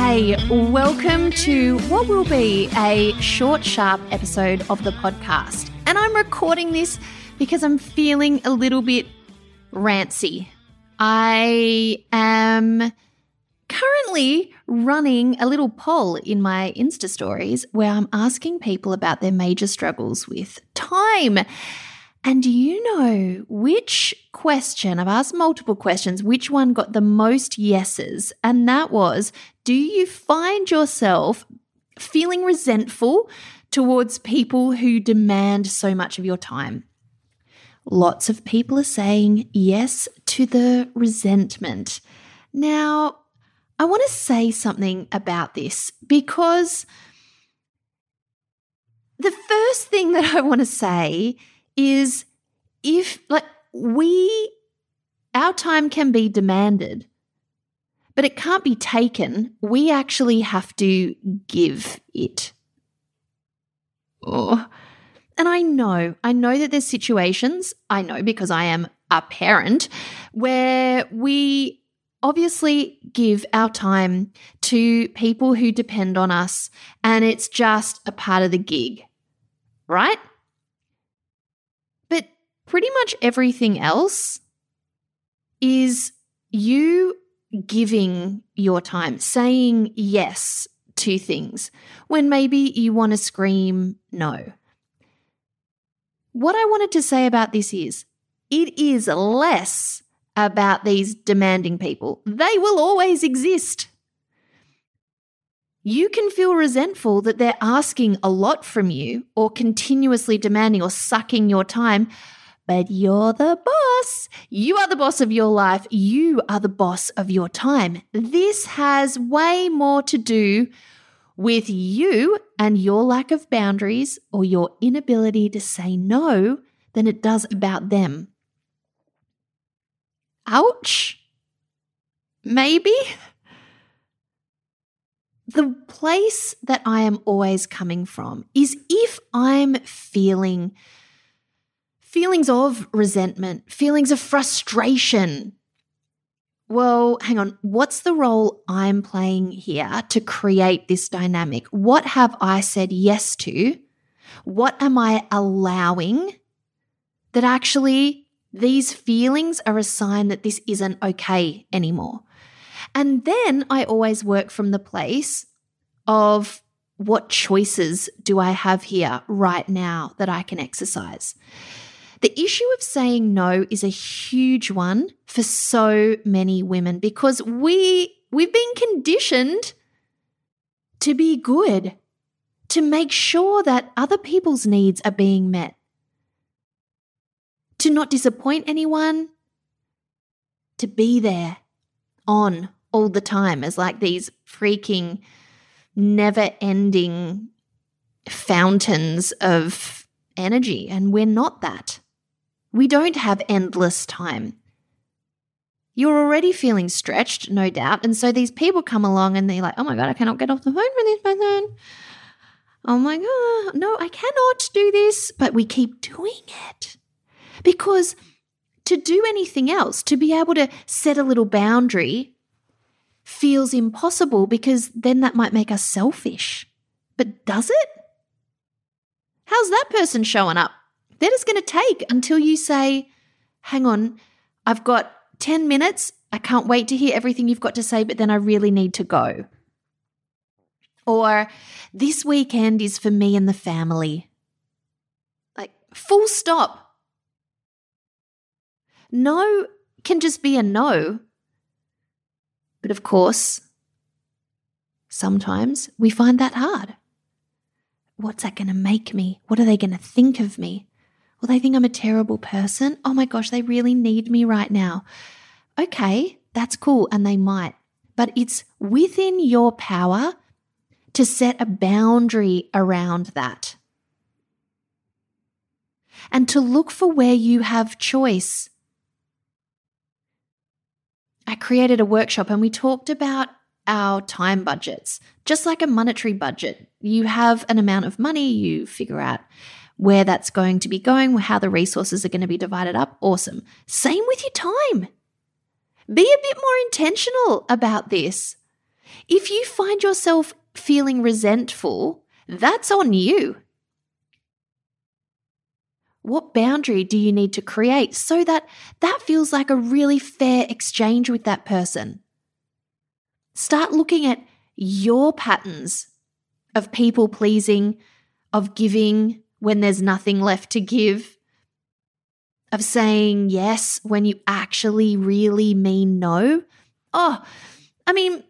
Hey, welcome to what will be a short, sharp episode of the podcast. And I'm recording this because I'm feeling a little bit rancy. I am currently running a little poll in my Insta stories where I'm asking people about their major struggles with time. And do you know which question? I've asked multiple questions. Which one got the most yeses? And that was Do you find yourself feeling resentful towards people who demand so much of your time? Lots of people are saying yes to the resentment. Now, I want to say something about this because the first thing that I want to say is if like we our time can be demanded but it can't be taken. We actually have to give it. Oh and i know i know that there's situations i know because i am a parent where we obviously give our time to people who depend on us and it's just a part of the gig right pretty much everything else is you giving your time, saying yes to things when maybe you want to scream no. What I wanted to say about this is it is less about these demanding people. They will always exist. You can feel resentful that they're asking a lot from you or continuously demanding or sucking your time but you're the boss. You are the boss of your life. You are the boss of your time. This has way more to do with you and your lack of boundaries or your inability to say no than it does about them. Ouch. Maybe. The place that I am always coming from is if I'm feeling feelings of resentment, feelings of frustration. Well, hang on. What's the role I'm playing here to create this dynamic? What have I said yes to? What am I allowing that actually these feelings are a sign that this isn't okay anymore? And then I always work from the place of what choices do I have here right now that I can exercise? The issue of saying no is a huge one for so many women because we we've been conditioned to be good, to make sure that other people's needs are being met, to not disappoint anyone, to be there on all the time as like these freaking never ending fountains of energy. And we're not that. We don't have endless time. You're already feeling stretched, no doubt. And so these people come along and they're like, oh my God, I cannot get off the phone for this person. Oh my God, no, I cannot do this. But we keep doing it because to do anything else, to be able to set a little boundary, feels impossible because then that might make us selfish. But does it? How's that person showing up? That is going to take until you say, hang on, I've got 10 minutes. I can't wait to hear everything you've got to say, but then I really need to go. Or this weekend is for me and the family. Like, full stop. No can just be a no. But of course, sometimes we find that hard. What's that going to make me? What are they going to think of me? Will they think I'm a terrible person? Oh my gosh, they really need me right now. Okay, that's cool. And they might. But it's within your power to set a boundary around that and to look for where you have choice. I created a workshop and we talked about our time budgets, just like a monetary budget. You have an amount of money, you figure out where that's going to be going, how the resources are going to be divided up. Awesome. Same with your time. Be a bit more intentional about this. If you find yourself feeling resentful, that's on you. What boundary do you need to create so that that feels like a really fair exchange with that person? Start looking at your patterns of people pleasing, of giving when there's nothing left to give, of saying yes when you actually really mean no. Oh, I mean,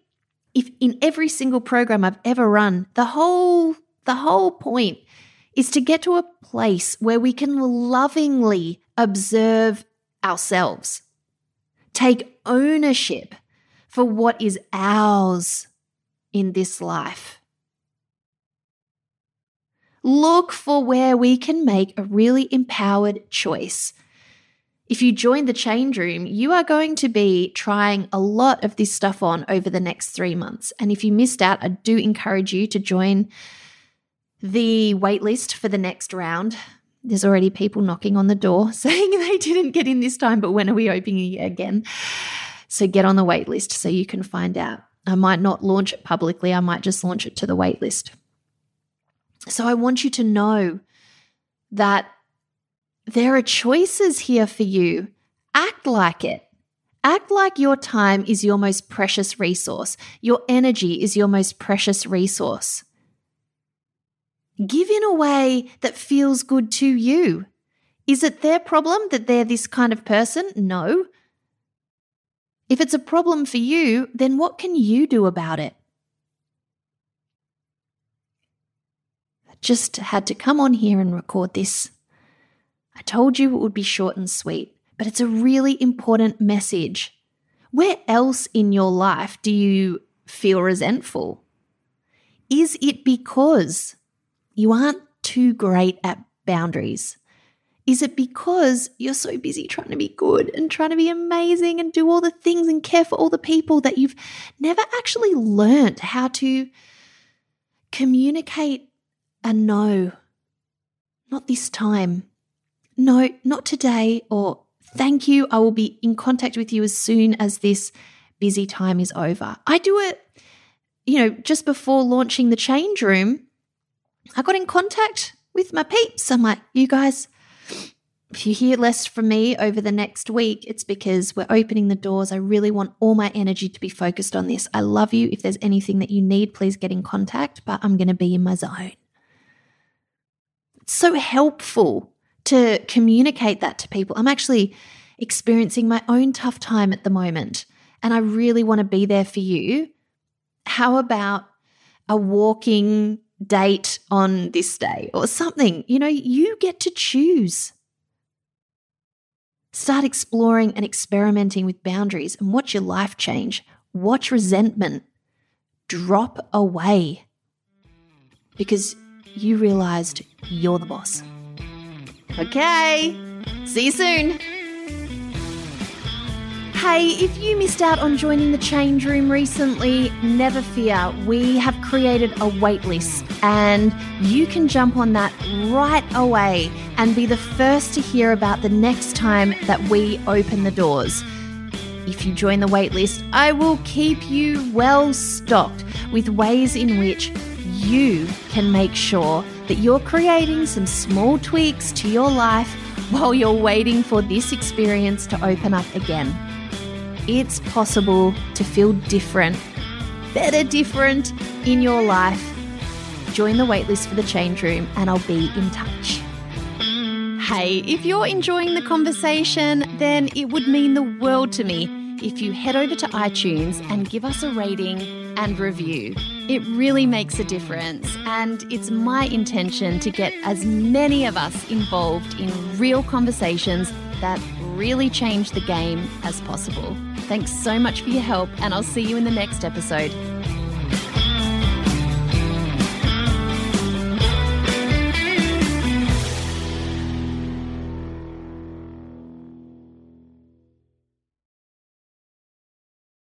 if in every single program I've ever run, the whole the whole point is to get to a place where we can lovingly observe ourselves. Take ownership for what is ours in this life. Look for where we can make a really empowered choice if you join the change room, you are going to be trying a lot of this stuff on over the next three months. And if you missed out, I do encourage you to join the waitlist for the next round. There's already people knocking on the door saying they didn't get in this time, but when are we opening again? So get on the waitlist so you can find out. I might not launch it publicly, I might just launch it to the waitlist. So I want you to know that there are choices here for you. Act like it. Act like your time is your most precious resource. Your energy is your most precious resource. Give in a way that feels good to you. Is it their problem that they're this kind of person? No. If it's a problem for you, then what can you do about it? I just had to come on here and record this. I told you it would be short and sweet, but it's a really important message. Where else in your life do you feel resentful? Is it because you aren't too great at boundaries? Is it because you're so busy trying to be good and trying to be amazing and do all the things and care for all the people that you've never actually learned how to communicate a no? Not this time no, not today, or thank you. I will be in contact with you as soon as this busy time is over. I do it, you know, just before launching the change room. I got in contact with my peeps. I'm like, you guys, if you hear less from me over the next week, it's because we're opening the doors. I really want all my energy to be focused on this. I love you. If there's anything that you need, please get in contact, but I'm going to be in my zone. So helpful to communicate that to people. I'm actually experiencing my own tough time at the moment, and I really want to be there for you. How about a walking date on this day or something? You know, you get to choose. Start exploring and experimenting with boundaries and watch your life change. Watch resentment drop away because you realized you're the boss. Okay, see you soon. Hey, if you missed out on joining the change room recently, never fear. We have created a waitlist and you can jump on that right away and be the first to hear about the next time that we open the doors. If you join the waitlist, I will keep you well stocked with ways in which you can make sure that you're creating some small tweaks to your life while you're waiting for this experience to open up again. It's possible to feel different, better different in your life. Join the waitlist for the change room and I'll be in touch. Hey, if you're enjoying the conversation, then it would mean the world to me if you head over to iTunes and give us a rating and review. It really makes a difference, and it's my intention to get as many of us involved in real conversations that really change the game as possible. Thanks so much for your help, and I'll see you in the next episode.